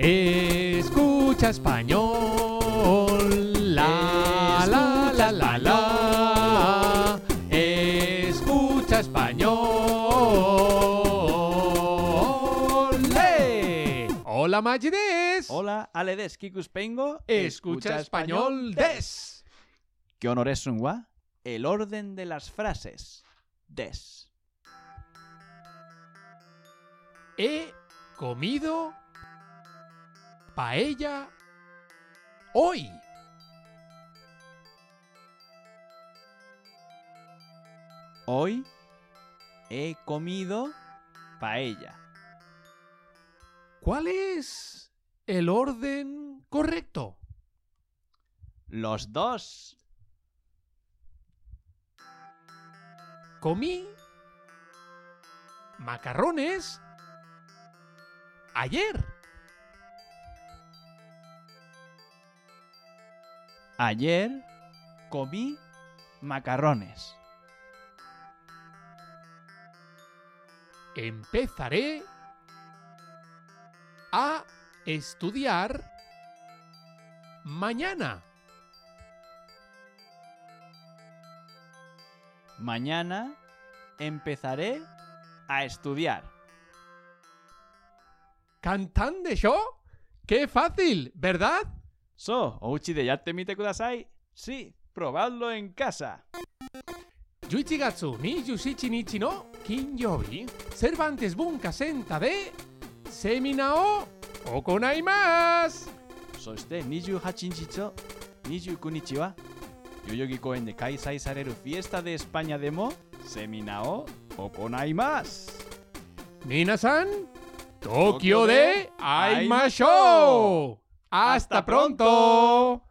Escucha español. La, la, la, la, la. Escucha español. ¡Eh! Hola, Magides. Hola, ale des, kikus pengo. Escucha español des. ¿Qué honor es un gua? El orden de las frases. Des. He comido paella hoy. Hoy he comido paella. ¿Cuál es el orden correcto? Los dos. Comí macarrones ayer. Ayer comí macarrones. Empezaré a estudiar mañana. Mañana empezaré a estudiar. ¿Cantando yo? ¡Qué fácil! ¿Verdad? So, ouchi de yatte mite kudasai. Sí, probadlo en casa. 11月27日の金曜日、セルバンテス文化センターでセミナーを行います。そして28日と29日は代々木公園で開催されるフィエスタでエスパニャでもセミナーを行います。皆さん、東京で会いましょう ¡Hasta pronto!